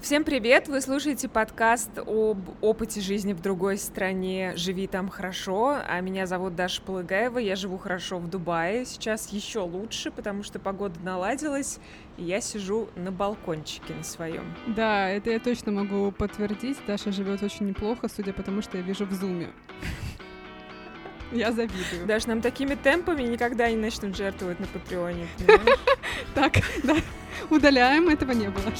Всем привет! Вы слушаете подкаст об опыте жизни в другой стране «Живи там хорошо», а меня зовут Даша Полыгаева, я живу хорошо в Дубае, сейчас еще лучше, потому что погода наладилась, и я сижу на балкончике на своем. Да, это я точно могу подтвердить, Даша живет очень неплохо, судя по тому, что я вижу в зуме. Я завидую. Даже нам такими темпами никогда не начнут жертвовать на Патреоне. Так, да, удаляем, этого не было.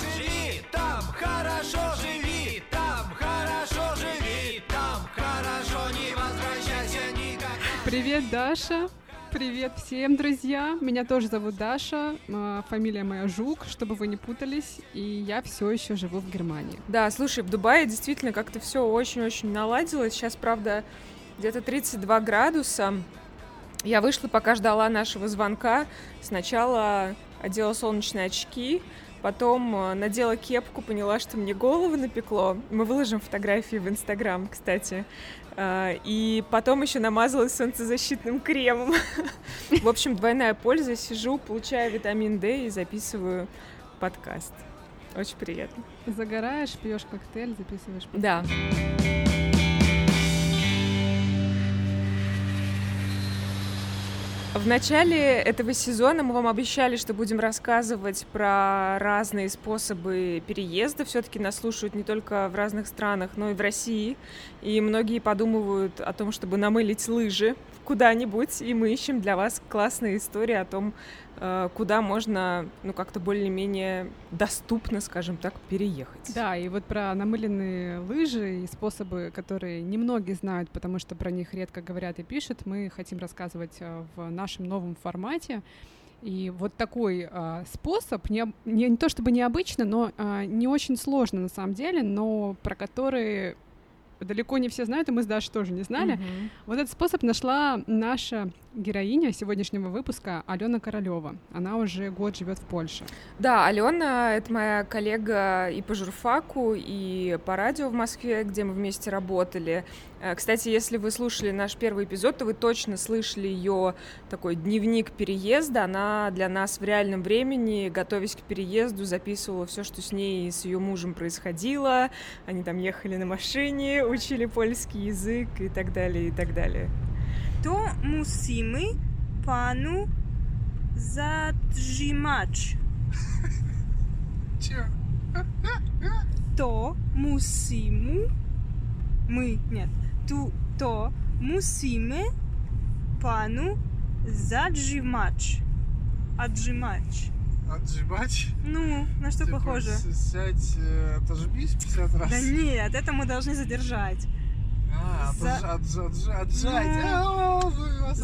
Хорошо живи, там хорошо живи, там хорошо, не возвращайся никогда. Привет, Даша. Привет всем, друзья. Меня тоже зовут Даша, а, фамилия моя Жук, чтобы вы не путались, и я все еще живу в Германии. Да, слушай, в Дубае действительно как-то все очень-очень наладилось. Сейчас, правда, где-то 32 градуса. Я вышла, пока ждала нашего звонка. Сначала одела солнечные очки, потом э, надела кепку, поняла, что мне голову напекло. Мы выложим фотографии в Инстаграм, кстати. А, И потом еще намазалась солнцезащитным кремом. В общем, двойная польза. Сижу, получаю витамин D и записываю подкаст. Очень приятно. Загораешь, пьешь коктейль, записываешь. подкаст. Да. В начале этого сезона мы вам обещали, что будем рассказывать про разные способы переезда. Все-таки нас слушают не только в разных странах, но и в России. И многие подумывают о том, чтобы намылить лыжи куда-нибудь. И мы ищем для вас классные истории о том, куда можно, ну, как-то более-менее доступно, скажем так, переехать. Да, и вот про намыленные лыжи и способы, которые немногие знают, потому что про них редко говорят и пишут, мы хотим рассказывать э, в нашем новом формате. И вот такой э, способ, не, не, не то чтобы необычно, но э, не очень сложно на самом деле, но про который далеко не все знают, и мы с Дашей тоже не знали. Мгм. Вот этот способ нашла наша героиня сегодняшнего выпуска Алена Королева. Она уже год живет в Польше. Да, Алена — это моя коллега и по журфаку, и по радио в Москве, где мы вместе работали. Э, Кстати, если вы слушали наш первый эпизод, то вы точно слышали ее такой дневник переезда. Она для нас в реальном времени, готовясь к переезду, записывала все, что с ней и с ее мужем происходило. Они там ехали на машине, учили польский язык и так далее, и так далее. musimy panu zatrzymać. Че? To musimy, my, nie, tu, to musimy panu zatrzymać. Отжимать. Отжимать? Ну, на что Типа, похоже? Сядь, э, отожмись 50 раз. Да нет, это мы должны задержать. А, За- отж- отж- отж- отжать. Ну, А, о,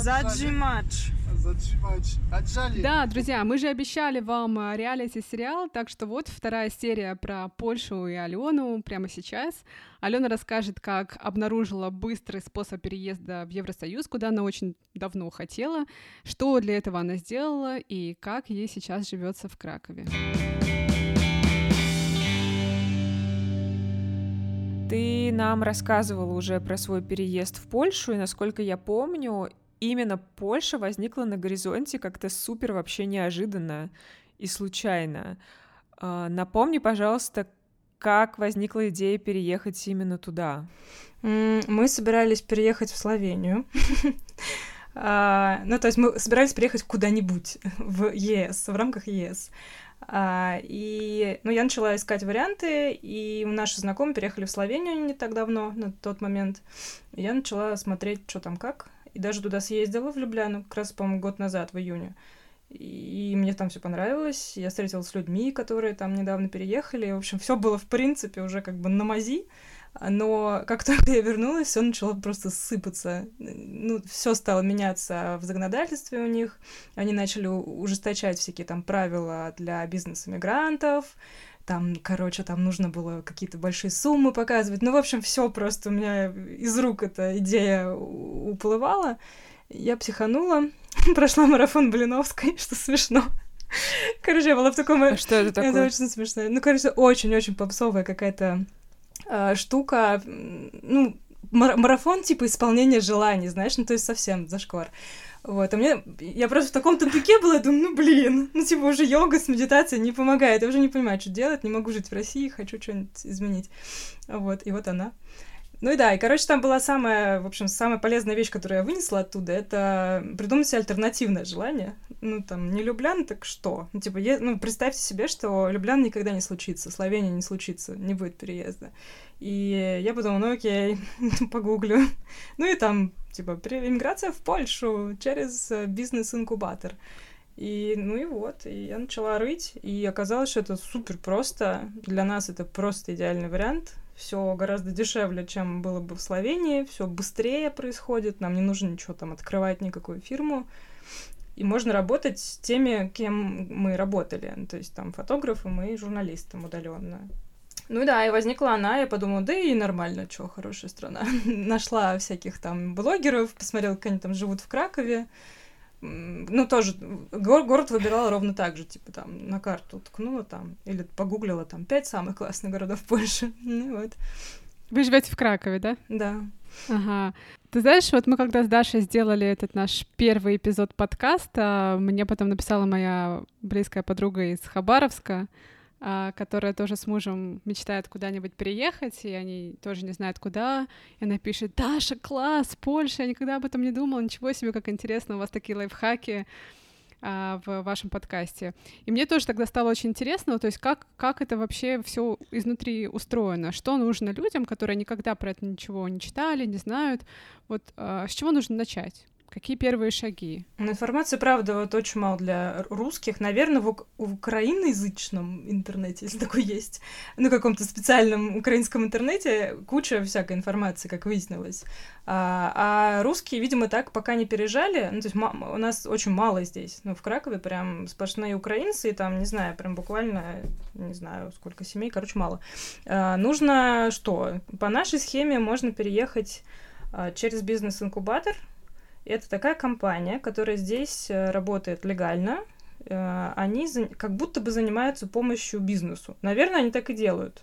отжали. Да, друзья, мы же обещали вам а, реалити-сериал, так что вот вторая серия про Польшу и Алену прямо сейчас. Алена расскажет, как обнаружила быстрый способ переезда в Евросоюз, куда она очень давно хотела, что для этого она сделала и как ей сейчас живется в Кракове. Ты нам рассказывала уже про свой переезд в Польшу, и насколько я помню, именно Польша возникла на горизонте как-то супер вообще неожиданно и случайно. А, Напомни, пожалуйста, как возникла идея переехать именно туда. Мы собирались переехать в Словению. А, Ну, то есть мы собирались переехать куда-нибудь в ЕС, в рамках ЕС. А, И, ну, я начала искать варианты, и наши знакомые переехали в Словению не так давно, на тот момент. Я начала смотреть, что там как, и даже туда съездила, в Любляну, как раз, по-моему, год назад, в июне. И мне там все понравилось. Я встретилась с людьми, которые там недавно переехали. В общем, все было, в принципе, уже как бы на мази. Но как только я вернулась, все начало просто сыпаться. Ну, все стало меняться в законодательстве у них. Они начали ужесточать всякие там правила для бизнес-иммигрантов. Там, короче, там нужно было какие-то большие суммы показывать. Ну, в общем, все просто у меня из рук эта идея уплывала. Я психанула, прошла марафон Блиновской, что смешно. Короче, я была в таком... А что это Это такое? очень смешно. Ну, короче, очень-очень попсовая какая-то э, штука. Ну, марафон типа исполнения желаний, знаешь, ну то есть совсем зашквар. Вот, а мне, я просто в таком тупике была, думаю, ну блин, ну типа уже йога с медитацией не помогает, я уже не понимаю, что делать, не могу жить в России, хочу что-нибудь изменить. Вот, и вот она. Ну и да, и, короче, там была самая, в общем, самая полезная вещь, которую я вынесла оттуда, это придумать себе альтернативное желание. Ну, там, не Люблян, так что? Ну, типа, е... ну, представьте себе, что Люблян никогда не случится, Словения не случится, не будет переезда. И я подумала, ну окей, погуглю. Ну и там, типа, иммиграция в Польшу через э, бизнес-инкубатор. И, ну и вот, и я начала рыть, и оказалось, что это супер просто. Для нас это просто идеальный вариант. Все гораздо дешевле, чем было бы в Словении, все быстрее происходит, нам не нужно ничего там открывать, никакую фирму. И можно работать с теми, кем мы работали. То есть там фотографы, мы журналистам удаленно. Ну да, и возникла она, я подумала, да и нормально, что, хорошая страна. Нашла всяких там блогеров, посмотрела, как они там живут в Кракове. Ну, тоже, го- город выбирала ровно так же, типа там на карту ткнула там, или погуглила там пять самых классных городов Польши. Ну вот. Вы живете в Кракове, да? Да. Ага. Ты знаешь, вот мы когда с Дашей сделали этот наш первый эпизод подкаста, мне потом написала моя близкая подруга из Хабаровска, которая тоже с мужем мечтает куда-нибудь приехать, и они тоже не знают куда. И она пишет, Даша, класс, Польша, я никогда об этом не думала, ничего себе, как интересно, у вас такие лайфхаки а, в вашем подкасте. И мне тоже тогда стало очень интересно, то есть как, как это вообще все изнутри устроено, что нужно людям, которые никогда про это ничего не читали, не знают, вот а, с чего нужно начать? Какие первые шаги? Ну, информации, правда, вот очень мало для русских. Наверное, в, ук- в украиноязычном интернете, если такой есть, ну, каком-то специальном украинском интернете, куча всякой информации, как выяснилось. А, а русские, видимо, так пока не переезжали. Ну, то есть у нас очень мало здесь. Ну, в Кракове прям сплошные украинцы, и там, не знаю, прям буквально, не знаю, сколько семей, короче, мало. А, нужно что? По нашей схеме можно переехать а, через бизнес-инкубатор — это такая компания, которая здесь э, работает легально. Э, они как будто бы занимаются помощью бизнесу. Наверное, они так и делают.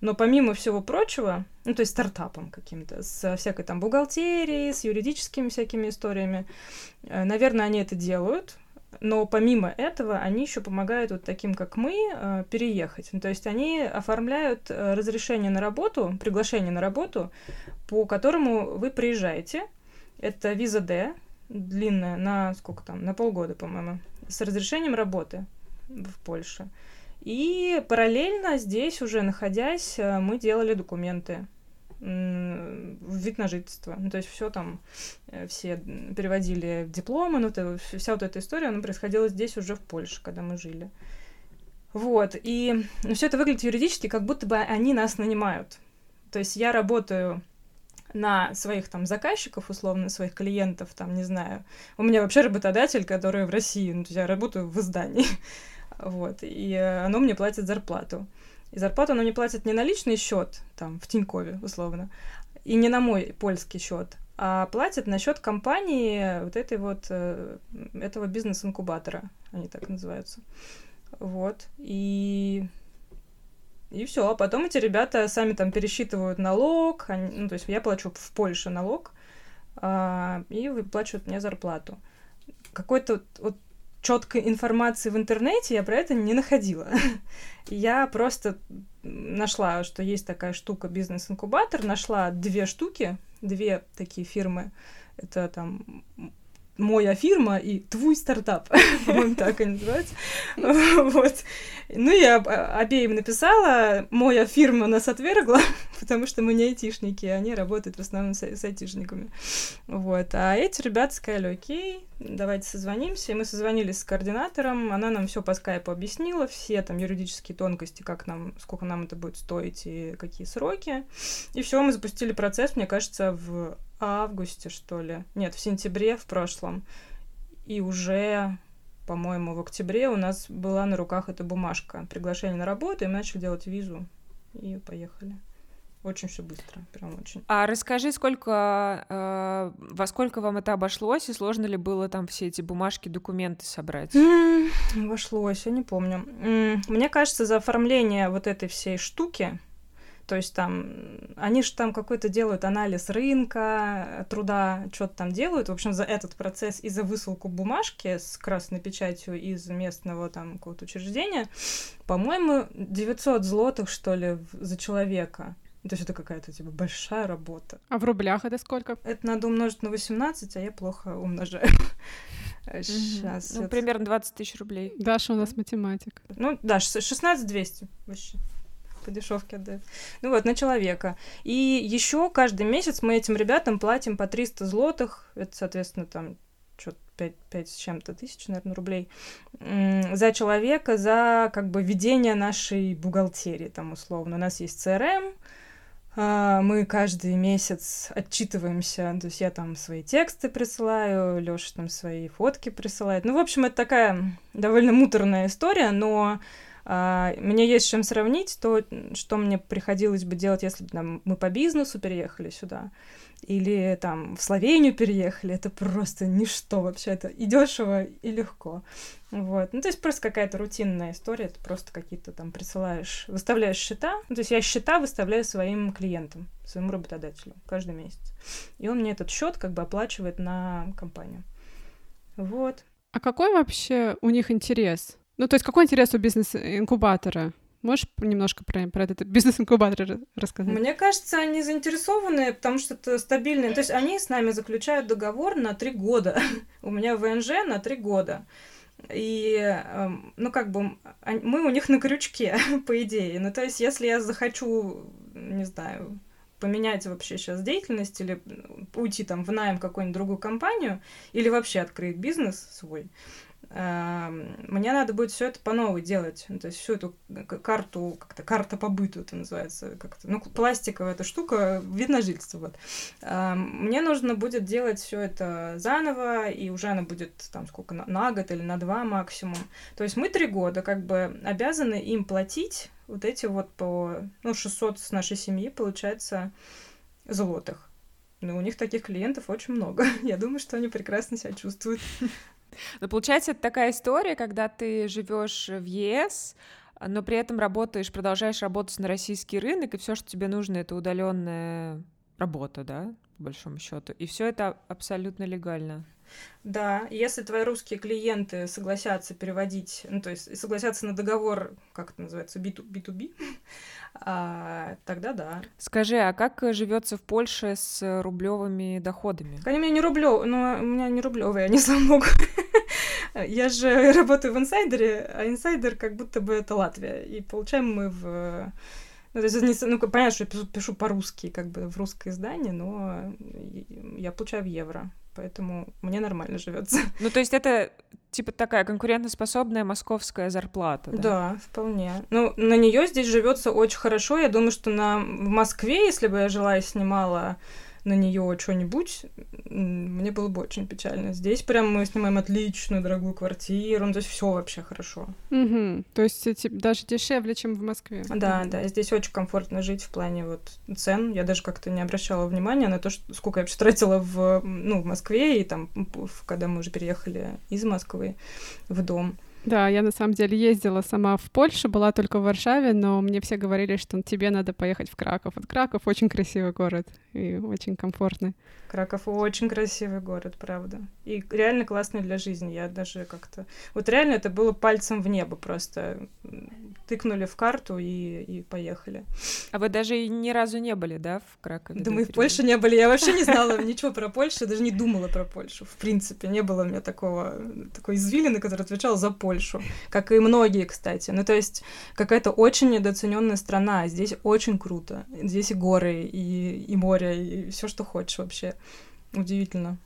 Но помимо всего прочего, ну, то есть стартапом каким-то, с всякой там бухгалтерией, с юридическими всякими историями, э, наверное, они это делают, но помимо этого они еще помогают вот таким, как мы, переехать. Ну, то есть они оформляют разрешение на работу, приглашение на работу, по которому вы приезжаете, это виза D, длинная, на сколько там, на полгода, по-моему, с разрешением работы в Польше. И параллельно здесь уже находясь, э, мы делали документы вид на жительство. Ну, то есть все там, э, все переводили дипломы, ну, то, вся вот эта история, она происходила здесь уже в Польше, когда мы жили. Вот, и ну, все это выглядит юридически, как будто бы они нас нанимают. То есть я работаю на своих там заказчиков, условно, своих клиентов, там, не знаю. У меня вообще работодатель, который в России, ну, я работаю в издании, вот, и оно мне платит зарплату. И зарплату оно мне платит не на личный счет, там, в Тинькове, условно, и не на мой польский счет, а платит на счет компании вот этой вот, э, этого бизнес-инкубатора, они так называются. Вот, и и все. А потом эти ребята сами там пересчитывают налог. Они, ну, то есть я плачу в Польше налог, а, и выплачивают мне зарплату. Какой-то вот четкой информации в интернете я про это не находила. я просто нашла, что есть такая штука бизнес-инкубатор, нашла две штуки, две такие фирмы. Это там моя фирма и твой стартап, по-моему, так они называются. Вот. Ну, я обеим написала, моя фирма нас отвергла, потому что мы не айтишники, они работают в основном с, с айтишниками. Вот. А эти ребята сказали, окей, давайте созвонимся. И мы созвонились с координатором, она нам все по скайпу объяснила, все там юридические тонкости, как нам, сколько нам это будет стоить и какие сроки. И все, мы запустили процесс, мне кажется, в августе, что ли. Нет, в сентябре в прошлом. И уже, по-моему, в октябре у нас была на руках эта бумажка, приглашение на работу, и мы начали делать визу. И поехали. Очень все быстро, прям очень. А расскажи, сколько, э, во сколько вам это обошлось, и сложно ли было там все эти бумажки, документы собрать? Mm, обошлось, я не помню. Mm, мне кажется, за оформление вот этой всей штуки, То есть там, они же там какой-то делают анализ рынка, труда, что-то там делают. В общем, за этот процесс и за высылку бумажки с красной печатью из местного там какого-то учреждения, по-моему, 900 злотых, что ли, за человека. То есть это какая-то типа большая работа. А в рублях это сколько? Это надо умножить на 18, а я плохо умножаю. Сейчас. Ну, примерно 20 тысяч рублей. Даша у нас математик. Ну, да, 16 200 вообще по дешевке отдают. Ну вот, на человека. И еще каждый месяц мы этим ребятам платим по 300 злотых, это, соответственно, там что-то 5, 5 с чем-то тысяч, наверное, рублей, за человека, за как бы ведение нашей бухгалтерии, там, условно. У нас есть CRM, а, мы каждый месяц отчитываемся, то есть я там свои тексты присылаю, Лёша там свои фотки присылает. Ну, в общем, это такая довольно муторная история, но а, мне есть с чем сравнить то, что мне приходилось бы делать, если бы там, мы по бизнесу переехали сюда, или там в Словению переехали, это просто ничто вообще, это и дешево, и легко. Вот. Ну, то есть просто какая-то рутинная история, это просто какие-то там присылаешь, выставляешь счета. Ну, то есть я счета выставляю своим клиентам, своему работодателю каждый месяц. И он мне этот счет как бы оплачивает на компанию. Вот. А какой вообще у них интерес? Ну, то есть какой интерес у бизнес-инкубатора? Можешь немножко про, про этот бизнес-инкубатор рассказать? Мне кажется, они заинтересованы, потому что это стабильно. То есть они с нами заключают договор на три года. у меня ВНЖ на три года. И, эм, ну, как бы, мы у них на крючке, по идее. Ну, то есть, если я захочу, не знаю, поменять вообще сейчас деятельность или уйти там в найм какую-нибудь другую компанию или вообще открыть бизнес свой, мне надо будет все это по новой делать. Ну, то есть всю эту карту, как-то карта по быту это называется, как-то, ну, пластиковая эта штука, вид на жительство, вот. Мне нужно будет делать все это заново, и уже она будет там сколько, на, на год или на два максимум. То есть мы три года как бы обязаны им платить вот эти вот по, ну, 600 с нашей семьи, получается, злотых. Ну, у них таких клиентов очень много. Я думаю, что они прекрасно себя чувствуют. Но получается, это такая история, когда ты живешь в ЕС, но при этом работаешь, продолжаешь работать на российский рынок, и все, что тебе нужно, это удаленная работа, да, по большому счету. И все это абсолютно легально. Да, если твои русские клиенты согласятся переводить, ну, то есть согласятся на договор, как это называется, B2B, а, тогда да. Скажи, а как живется в Польше с рублевыми доходами? Они у меня не рублев, но у меня не рублевые, они слава богу. Я же работаю в инсайдере, а инсайдер как будто бы это Латвия. И получаем мы в ну, то есть, не, ну, понятно, что я пишу, пишу по-русски, как бы в русское издание, но я получаю в евро, поэтому мне нормально живется. Ну, то есть это типа такая конкурентоспособная московская зарплата. Да, да вполне. Ну, на нее здесь живется очень хорошо. Я думаю, что на в Москве, если бы я жила и снимала на нее что-нибудь, мне было бы очень печально. Здесь прям мы снимаем отличную дорогую квартиру, ну, то есть все вообще хорошо. Угу. То есть типа, даже дешевле, чем в Москве. Да, да, здесь очень комфортно жить в плане вот цен. Я даже как-то не обращала внимания на то, что, сколько я вообще тратила в, ну, в Москве и там, когда мы уже переехали из Москвы в дом. Да, я на самом деле ездила сама в Польшу, была только в Варшаве, но мне все говорили, что тебе надо поехать в Краков. Вот Краков очень красивый город и очень комфортный. Краков очень красивый город, правда. И реально классный для жизни. Я даже как-то... Вот реально это было пальцем в небо просто. Тыкнули в карту и, и поехали. А вы даже ни разу не были, да, в Кракове? Да мы в Польше не были. Я вообще не знала ничего про Польшу, даже не думала про Польшу. В принципе, не было у меня такого, такой извилины, который отвечал за Польшу. Как и многие, кстати. Ну, то есть какая-то очень недооцененная страна. Здесь очень круто. Здесь и горы, и, и море, и все, что хочешь вообще. Удивительно.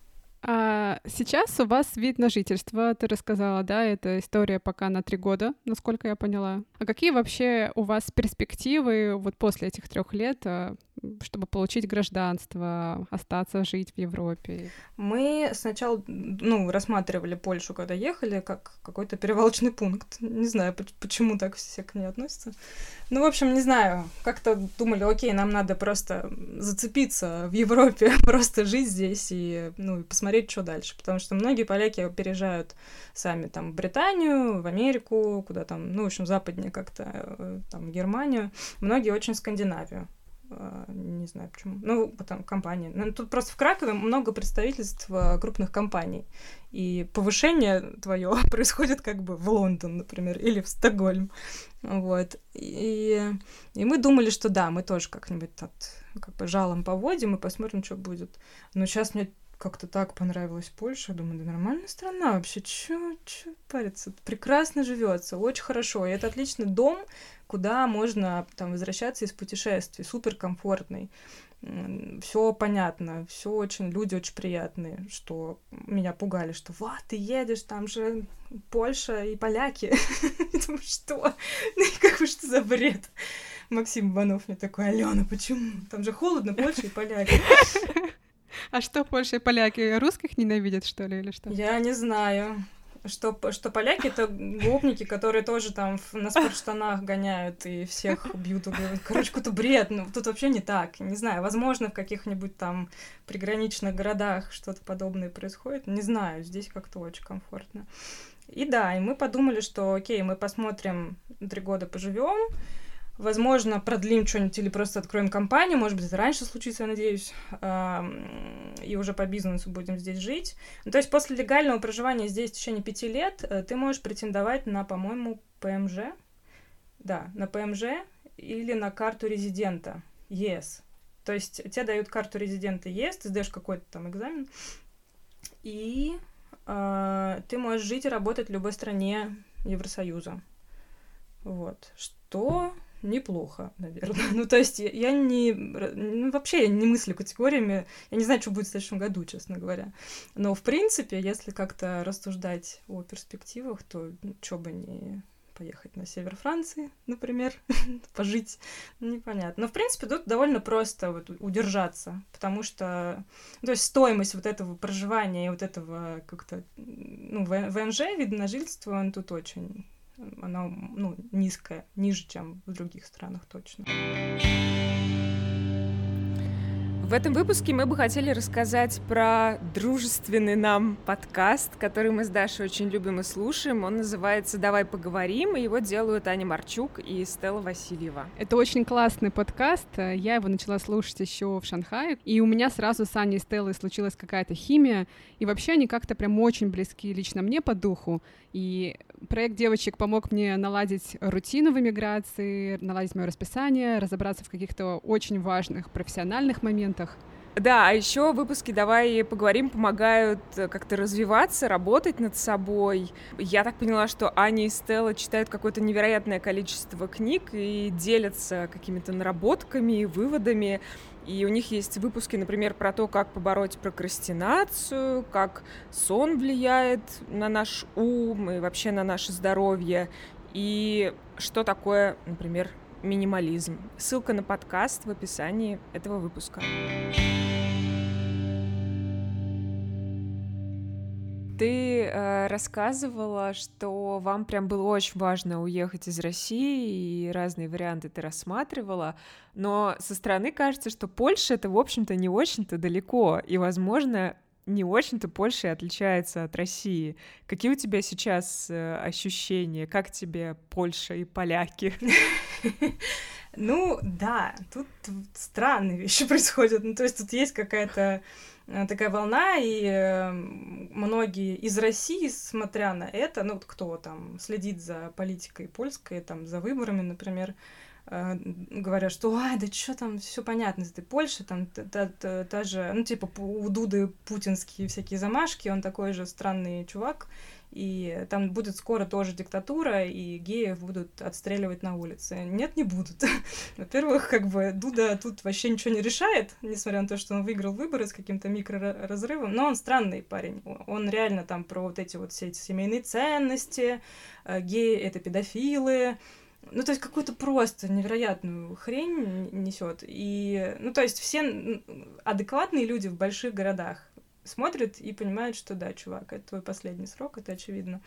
А сейчас у вас вид на жительство, ты рассказала, да, это история пока на три года, насколько я поняла. А какие вообще у вас перспективы вот после этих трех лет, а, чтобы получить гражданство, остаться жить в Европе? Мы сначала, ну, рассматривали Польшу, когда ехали, как какой-то перевалочный пункт. Не знаю, почему так все к ней относятся. Ну, в общем, не знаю, как-то думали, окей, нам надо просто зацепиться в Европе, просто жить здесь и, ну, и посмотреть что дальше. Потому что многие поляки переезжают сами там в Британию, в Америку, куда там, ну, в общем, западнее как-то, э, там, Германию. Многие очень в Скандинавию. А, не знаю почему. Ну, потом компании. Ну, тут просто в Кракове много представительств а, крупных компаний. И повышение твое происходит как бы в Лондон, например, или в Стокгольм. Вот. И, и мы думали, что да, мы тоже как-нибудь так как бы жалом поводим и посмотрим, что будет. Но сейчас мне как-то так понравилась Польша. Думаю, да нормальная страна вообще, чё, чё париться? Прекрасно живется, очень хорошо. И это отличный дом, куда можно там возвращаться из путешествий, супер комфортный. Все понятно, все очень, люди очень приятные, что меня пугали, что вот, ты едешь, там же Польша и поляки. Думаю, что? Ну как бы что за бред? Максим Иванов мне такой, Алена, почему? Там же холодно, Польша и поляки. А что Польша поляки русских ненавидят, что ли, или что? Я не знаю. Что, что поляки это гопники, которые тоже там на спортштанах гоняют и всех бьют. Короче, какой-то бред. Ну, тут вообще не так. Не знаю, возможно, в каких-нибудь там приграничных городах что-то подобное происходит. Не знаю, здесь как-то очень комфортно. И да, и мы подумали, что окей, мы посмотрим, три года поживем, Возможно, продлим что-нибудь или просто откроем компанию. Может быть, это раньше случится, я надеюсь. И уже по бизнесу будем здесь жить. Ну, то есть после легального проживания здесь в течение пяти лет э, ты можешь претендовать на, по-моему, ПМЖ. Да, на ПМЖ или на карту резидента ЕС. То есть тебе дают карту резидента ЕС, ты сдаешь какой-то там экзамен, и э, ты можешь жить и работать в любой стране Евросоюза. Вот. Что неплохо, наверное. Ну, то есть я не... Ну, вообще я не мыслю категориями. Я не знаю, что будет в следующем году, честно говоря. Но, в принципе, если как-то рассуждать о перспективах, то что бы не поехать на север Франции, например, пожить, непонятно. Но, в принципе, тут довольно просто вот удержаться, потому что, ну, то есть стоимость вот этого проживания и вот этого как-то, ну, ВНЖ, вид на жительство, он тут очень она ну, низкая, ниже, чем в других странах точно. В этом выпуске мы бы хотели рассказать про дружественный нам подкаст, который мы с Дашей очень любим и слушаем. Он называется «Давай поговорим», и его делают Аня Марчук и Стелла Васильева. Это очень классный подкаст. Я его начала слушать еще в Шанхае, и у меня сразу с Аней и Стеллой случилась какая-то химия, и вообще они как-то прям очень близки лично мне по духу. И проект девочек помог мне наладить рутину в эмиграции, наладить мое расписание, разобраться в каких-то очень важных профессиональных моментах. Да, а еще выпуски «Давай поговорим» помогают э, как-то развиваться, работать над собой. Я так поняла, что Аня и Стелла читают какое-то невероятное количество книг и делятся какими-то наработками и выводами. И у них есть выпуски, например, про то, как побороть прокрастинацию, как сон влияет на наш ум и вообще на наше здоровье, и что такое, например, минимализм. Ссылка на подкаст в описании этого выпуска. Ты э, рассказывала, что вам прям было очень важно уехать из России, и разные варианты ты рассматривала, но со стороны кажется, что Польша это, в общем-то, не очень-то далеко, и, возможно, не очень-то Польша отличается от России. Какие у тебя сейчас э, ощущения? Как тебе Польша и поляки? Ну, да, тут странные вещи происходят. Ну, то есть тут есть какая-то Э, такая волна, и э, многие из России, смотря на это, ну, кто там следит за политикой польской, там, за выборами, например, э, говорят, что, ай, да что там, все понятно, из этой Польши, там, та, та, та, та же, ну, типа, у Дуды путинские всякие замашки, он такой же странный чувак, и там будет скоро тоже диктатура, и геев будут отстреливать на улице. Нет, не будут. Во-первых, как бы Дуда тут вообще ничего не решает, несмотря на то, что он выиграл выборы с каким-то микроразрывом, но он странный парень. Он реально там про вот эти вот все эти семейные ценности, э, геи — это педофилы, ну, то есть какую-то просто невероятную хрень несет. И, ну, то есть все адекватные люди в больших городах, смотрит и понимает, что да, чувак, это твой последний срок, это очевидно.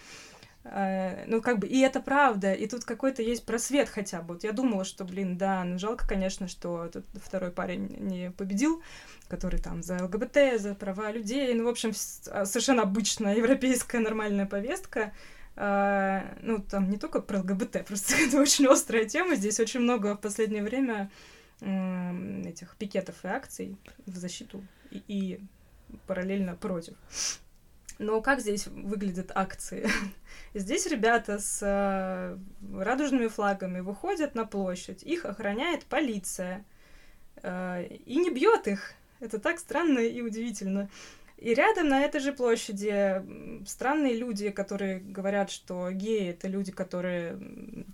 Э, ну, как бы, и это правда, и тут какой-то есть просвет хотя бы. Вот я думала, что, блин, да, ну, жалко, конечно, что этот второй парень не победил, который там за ЛГБТ, за права людей, ну, в общем, а, совершенно обычная европейская нормальная повестка. Uh, ну, там не только про ЛГБТ, просто это очень острая тема. Здесь очень много в последнее время этих пикетов и акций в защиту и, и параллельно против. Но как здесь выглядят акции? Здесь ребята с э, радужными флагами выходят на площадь, их охраняет полиция э, и не бьет их. Это так странно и удивительно. И рядом на этой же площади странные люди, которые говорят, что геи — это люди, которые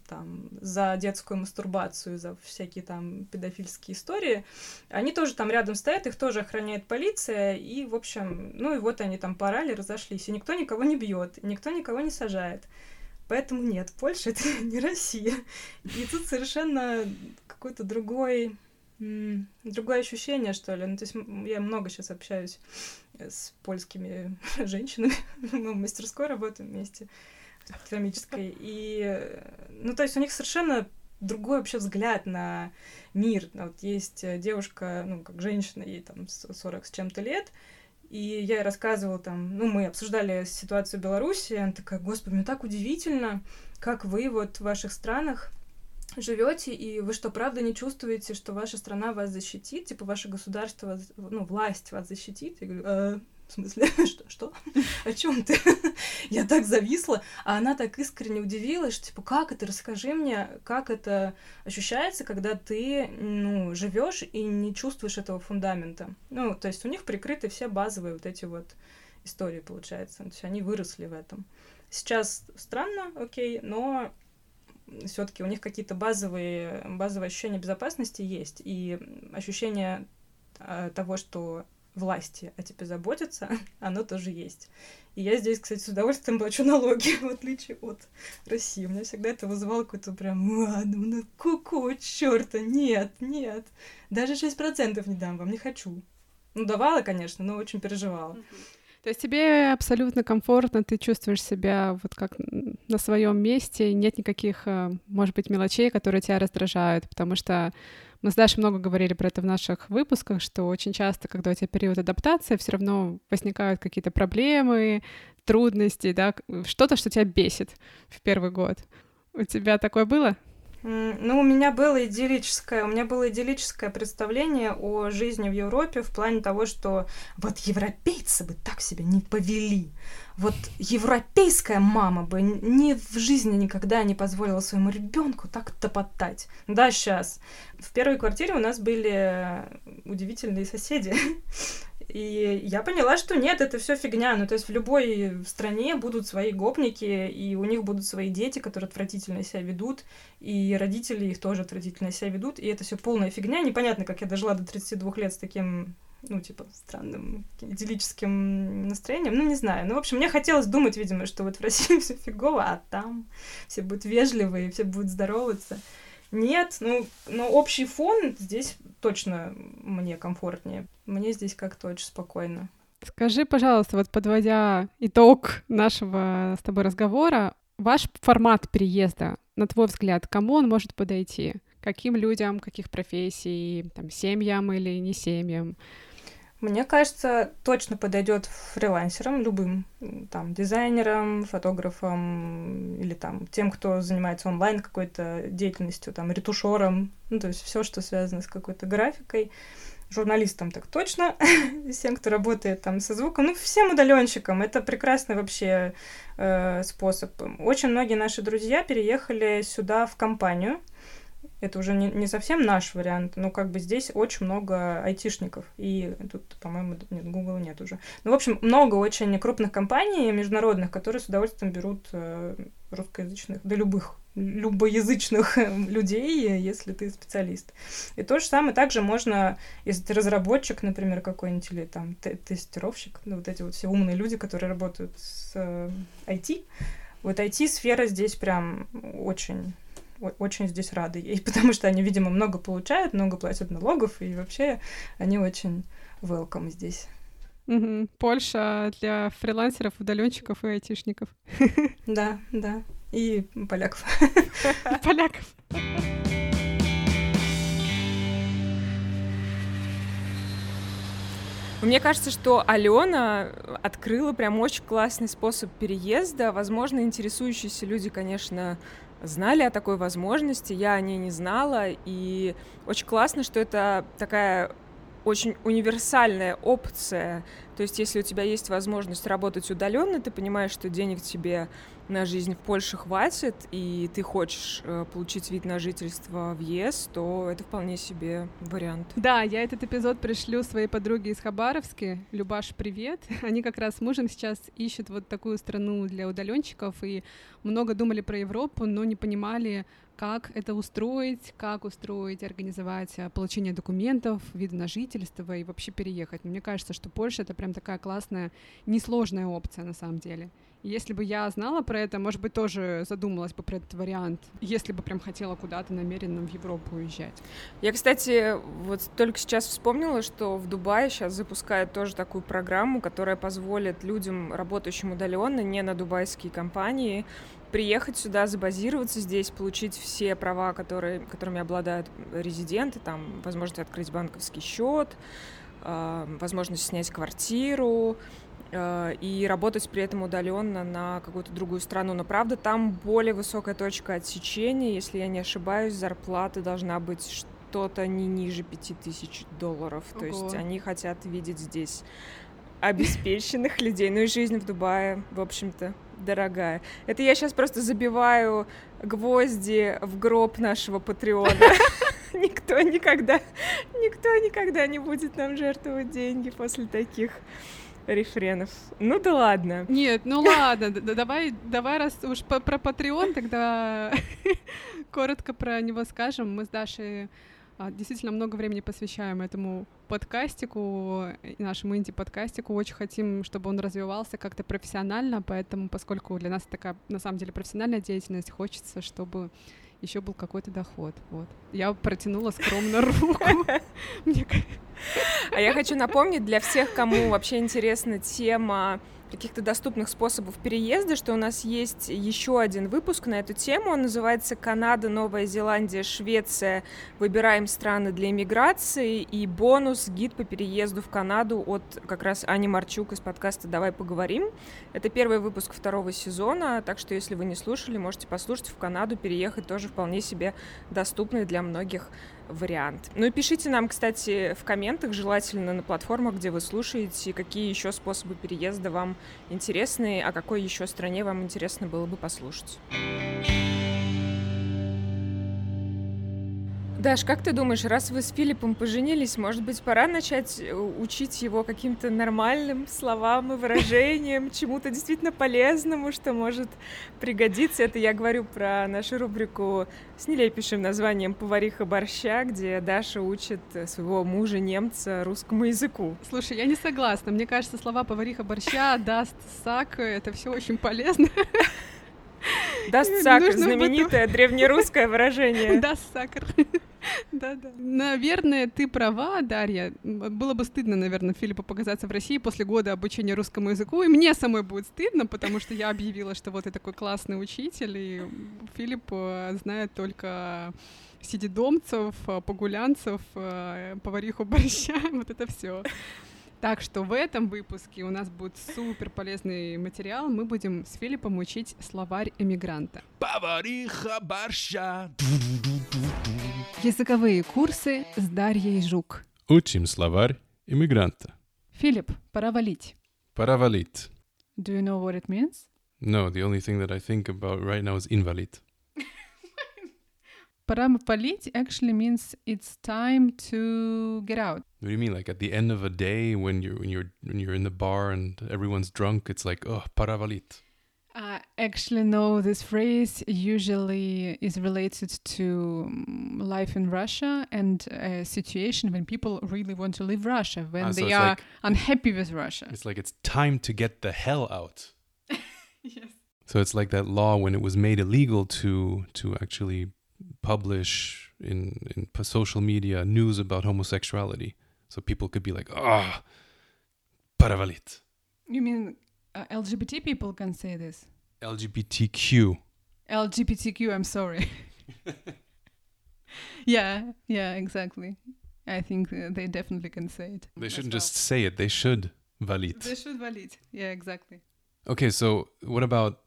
там за детскую мастурбацию, за всякие там педофильские истории. Они тоже там рядом стоят, их тоже охраняет полиция, и, в общем, ну и вот они там порали, разошлись, и никто никого не бьет, никто никого не сажает. Поэтому нет, Польша — это не Россия. И тут совершенно какой-то другой другое ощущение, что ли. Ну, то есть я много сейчас общаюсь с польскими женщинами. Мы в мастерской работаем вместе, в керамической. И, ну, то есть у них совершенно другой вообще взгляд на мир. Вот есть девушка, ну, как женщина, ей там 40 с чем-то лет, и я ей рассказывала там, ну, мы обсуждали ситуацию в Беларуси, она такая, господи, мне так удивительно, как вы вот в ваших странах живете, и вы что, правда не чувствуете, что ваша страна вас защитит, типа ваше государство, ну, власть вас защитит? Я говорю, э, в смысле, что? Что? О чем ты? Я так зависла, а она так искренне удивилась, что, типа, как это, расскажи мне, как это ощущается, когда ты, ну, живешь и не чувствуешь этого фундамента. Ну, то есть у них прикрыты все базовые вот эти вот истории, получается. То есть они выросли в этом. Сейчас странно, окей, но все-таки у них какие-то базовые, базовые ощущения безопасности есть, и ощущение э, того, что власти о тебе заботятся, оно тоже есть. И я здесь, кстати, с удовольствием плачу налоги, в отличие от России. У меня всегда это вызывало какой-то прям, ладно, ну какого черта, нет, нет. Даже 6% не дам вам, не хочу. Ну, давала, конечно, но очень переживала. Uh-huh. То есть тебе абсолютно комфортно, ты чувствуешь себя вот как на своем месте, нет никаких, э, может быть, мелочей, которые тебя раздражают, потому что мы с Дашей много говорили про это в наших выпусках, что очень часто, когда у тебя период адаптации, все равно возникают какие-то проблемы, трудности, да, что-то, что тебя бесит в первый год. У тебя такое было? Ну, у меня было идиллическое, у меня было идиллическое представление о жизни в Европе в плане того, что вот европейцы бы так себя не повели. Вот европейская мама бы ни в жизни никогда не позволила своему ребенку так топотать. Да, сейчас. В первой квартире у нас были удивительные соседи. И я поняла, что нет, это все фигня. Ну, то есть в любой стране будут свои гопники, и у них будут свои дети, которые отвратительно себя ведут, и родители их тоже отвратительно себя ведут, и это все полная фигня. Непонятно, как я дожила до 32 лет с таким ну, типа, странным идиллическим настроением, ну, не знаю. Ну, в общем, мне хотелось думать, видимо, что вот в России все фигово, а там все будут вежливые, все будут здороваться. Нет, ну, но общий фон здесь точно мне комфортнее. Мне здесь как-то очень спокойно. Скажи, пожалуйста, вот подводя итог нашего с тобой разговора, ваш формат переезда, на твой взгляд, кому он может подойти? Каким людям, каких профессий, там, семьям или не семьям? Мне кажется, точно подойдет фрилансерам, любым, там, дизайнерам, фотографам или там тем, кто занимается онлайн какой-то деятельностью, там, ретушером, ну, то есть все, что связано с какой-то графикой, журналистам так точно, всем, кто работает там со звуком, ну, всем удаленщикам. Это прекрасный вообще э, способ. Очень многие наши друзья переехали сюда в компанию, это уже не, не совсем наш вариант, но как бы здесь очень много айтишников. И тут, по-моему, нет, Google нет уже. Ну, в общем, много очень крупных компаний международных, которые с удовольствием берут э, русскоязычных, да любых любоязычных людей, если ты специалист. И то же самое также можно, если ты разработчик, например, какой-нибудь, или там тестировщик, ну, вот эти вот все умные люди, которые работают с э, IT, вот IT-сфера здесь прям очень очень здесь рады ей, потому что они, видимо, много получают, много платят налогов, и вообще они очень welcome здесь. Мгм. Польша для фрилансеров, удаленщиков и айтишников. Да, да. И поляков. Поляков. Мне кажется, что Алена открыла прям очень классный способ переезда. Возможно, интересующиеся люди, конечно, знали о такой возможности, я о ней не знала, и очень классно, что это такая очень универсальная опция. То есть, если у тебя есть возможность работать удаленно, ты понимаешь, что денег тебе на жизнь в Польше хватит, и ты хочешь э, получить вид на жительство в ЕС, то это вполне себе вариант. Да, я этот эпизод пришлю своей подруге из Хабаровски. Любаш, привет. Они как раз с мужем сейчас ищут вот такую страну для удаленщиков и много думали про Европу, но не понимали, как это устроить, как устроить, организовать а, получение документов, вид на жительство и вообще переехать. Мне кажется, что Польша — это прям такая классная, несложная опция на самом деле. Если бы я знала про это, может быть, тоже задумалась бы про этот вариант, если бы прям хотела куда-то намеренно в Европу уезжать. Я, кстати, вот только сейчас вспомнила, что в Дубае сейчас запускают тоже такую программу, которая позволит людям, работающим удаленно, не на дубайские компании, приехать сюда, забазироваться здесь, получить все права, которые, которыми обладают резиденты, там, возможность открыть банковский счет, э, возможность снять квартиру, э, и работать при этом удаленно на какую-то другую страну. Но правда, там более высокая точка отсечения. Если я не ошибаюсь, зарплата должна быть что-то не ниже 5000 долларов. То есть Ого. они хотят видеть здесь обеспеченных людей. Ну и жизнь в Дубае, в общем-то, дорогая. Это я сейчас просто забиваю гвозди в гроб нашего Патреона. Никто никогда, никто никогда не будет нам жертвовать деньги после таких рефренов. Ну да ладно. Нет, ну ладно, давай, давай раз уж про Patreon, тогда коротко про него скажем. Мы с Дашей а, действительно много времени посвящаем этому подкастику, нашему инди-подкастику. Очень хотим, чтобы он развивался как-то профессионально, поэтому, поскольку для нас такая, на самом деле, профессиональная деятельность, хочется, чтобы еще был какой-то доход. Вот. Я протянула скромно руку. А я хочу напомнить для всех, кому вообще интересна тема каких-то доступных способов переезда, что у нас есть еще один выпуск на эту тему. Он называется «Канада, Новая Зеландия, Швеция. Выбираем страны для иммиграции» и бонус «Гид по переезду в Канаду» от как раз Ани Марчук из подкаста «Давай поговорим». Это первый выпуск второго сезона, так что если вы не слушали, можете послушать. В Канаду переехать тоже вполне себе доступный для многих вариант. Ну и пишите нам, кстати, в комментах, желательно на платформах, где вы слушаете, какие еще способы переезда вам интересны, о какой еще стране вам интересно было бы послушать. Даш, как ты думаешь, раз вы с Филиппом поженились, может быть, пора начать э, учить его каким-то нормальным словам и выражениям, чему-то действительно полезному, что может пригодиться? Это я говорю про нашу рубрику с нелепейшим названием «Повариха борща», где Даша учит своего мужа немца русскому языку. Слушай, я не согласна. Мне кажется, слова повариха борща, даст сак, это все очень полезно. Даст Не сак, нужно знаменитое древнерусское выражение. Даст сахар. Да-да. Наверное, ты права, Дарья. Было бы стыдно, наверное, Филиппу показаться в России после года обучения русскому языку. И мне самой будет стыдно, потому что я объявила, что вот я такой классный учитель, и Филипп э, знает только сидидомцев, э, погулянцев, э, повариху борща, вот это все. Так что в этом выпуске у нас будет супер полезный материал. Мы будем с Филиппом учить словарь эмигранта. Повариха борща. Языковые курсы с Дарьей Жук. Учим словарь иммигранта. Филипп, пора валить. Пора валить. Do you know what it means? No, the only thing that I think about right now is invalid. Пора валить actually means it's time to get out. What do you mean? Like at the end of a day when you're when you're when you're in the bar and everyone's drunk, it's like, oh, pora valit. Uh, actually, no, this phrase usually is related to um, life in Russia and a situation when people really want to leave Russia, when Ah, so they it's are like- unhappy with Russia. It's like it's time to get the hell out. Yes. So it's like that law when it was made illegal to to actually publish in in social media news about homosexuality, so people could be like, ah, oh, paravalit. You mean uh, LGBT people can say this? LGBTQ. LGBTQ. I'm sorry. yeah, yeah, exactly. I think uh, they definitely can say it. They shouldn't well. just say it. They should valit. They should valit. Yeah, exactly. Okay, so what about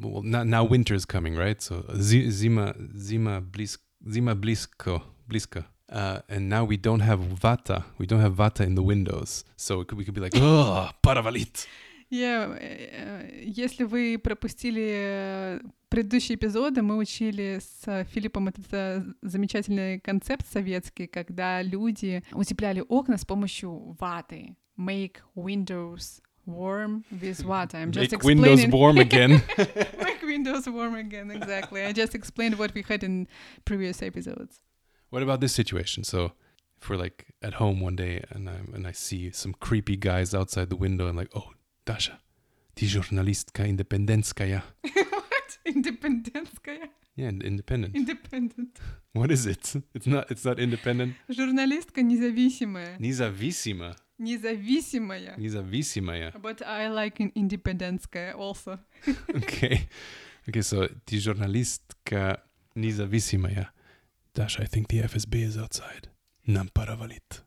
well now, now winter's coming, right? So zi- zima zima blis zima blisko bliska. Uh, and now we don't have vata. We don't have vata in the windows. So could, we could be like, oh, паравалит. Yeah, э, если вы пропустили э, предыдущие эпизоды, мы учили с Филиппом этот э, замечательный концепт советский, когда люди утепляли окна с помощью ваты. Make windows warm with water. I'm just Make windows explaining- warm again. Make windows warm again, exactly. I just explained what we had in previous episodes. what about this situation? So if we're like at home one day and I and I see some creepy guys outside the window and like, oh, Dasha, ты журналистка индепендентская. what? Independentская? Yeah, ind- independent. Independent. What is it? It's not. It's not independent. Журналистка независимая. Независимо. Независимая. Независимая. But I like in- independentская also. Okay. Okay, so die журналистка независимая. Dasha, I think the FSB is outside. Нам пора валить.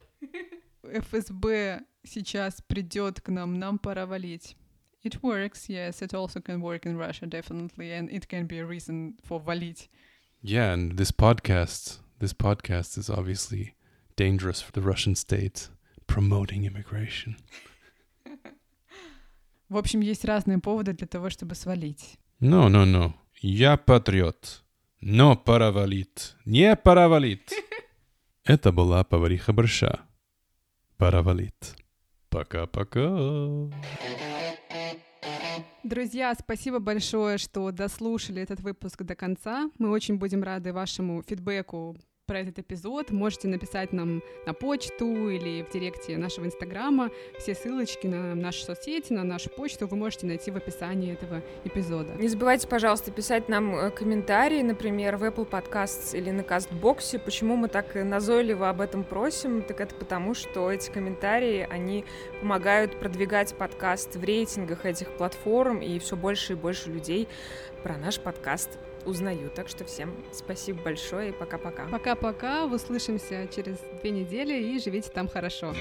ФСБ сейчас придет к нам, нам пора валить. It works, yes, it also can work in Russia, definitely, and it can be a reason for валить. Yeah, and this podcast, this podcast is obviously dangerous for the Russian state, Promoting immigration. В общем, есть разные поводы для того, чтобы свалить. No, no, no. Я патриот. Но пора валить. Не пора валить. Это была повариха борща. Пора валить. Пока-пока. Друзья, спасибо большое, что дослушали этот выпуск до конца. Мы очень будем рады вашему фидбэку про этот эпизод. Можете написать нам на почту или в директе нашего инстаграма. Все ссылочки на наши соцсети, на нашу почту вы можете найти в описании этого эпизода. Не забывайте, пожалуйста, писать нам э, комментарии, например, в Apple Podcasts или на Кастбоксе. Почему мы так назойливо об этом просим? Так это потому, что эти комментарии, они помогают продвигать подкаст в рейтингах этих платформ, и все больше и больше людей про наш подкаст узнают. Так что всем спасибо большое и пока-пока. Пока-пока, услышимся через две недели и живите там хорошо.